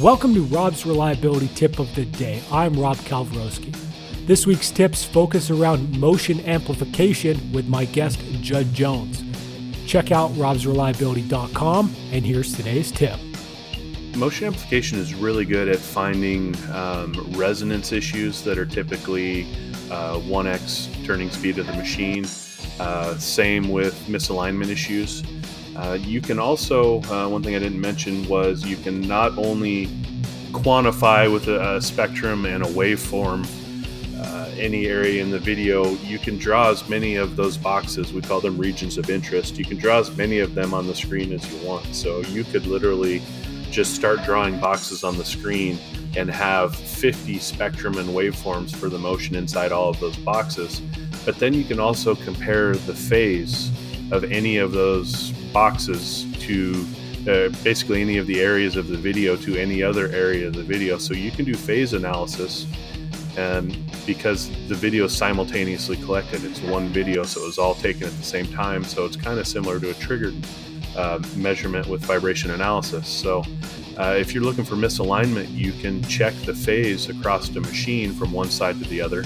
Welcome to Rob's Reliability Tip of the Day. I'm Rob Kalwarowski. This week's tips focus around motion amplification with my guest, Judd Jones. Check out robsreliability.com, and here's today's tip. Motion amplification is really good at finding um, resonance issues that are typically uh, 1x turning speed of the machine. Uh, same with misalignment issues. Uh, you can also, uh, one thing I didn't mention was you can not only quantify with a, a spectrum and a waveform uh, any area in the video, you can draw as many of those boxes, we call them regions of interest, you can draw as many of them on the screen as you want. So you could literally just start drawing boxes on the screen and have 50 spectrum and waveforms for the motion inside all of those boxes. But then you can also compare the phase of any of those boxes to uh, basically any of the areas of the video to any other area of the video. So you can do phase analysis, and because the video is simultaneously collected, it's one video, so it was all taken at the same time. So it's kind of similar to a triggered uh, measurement with vibration analysis. So uh, if you're looking for misalignment, you can check the phase across the machine from one side to the other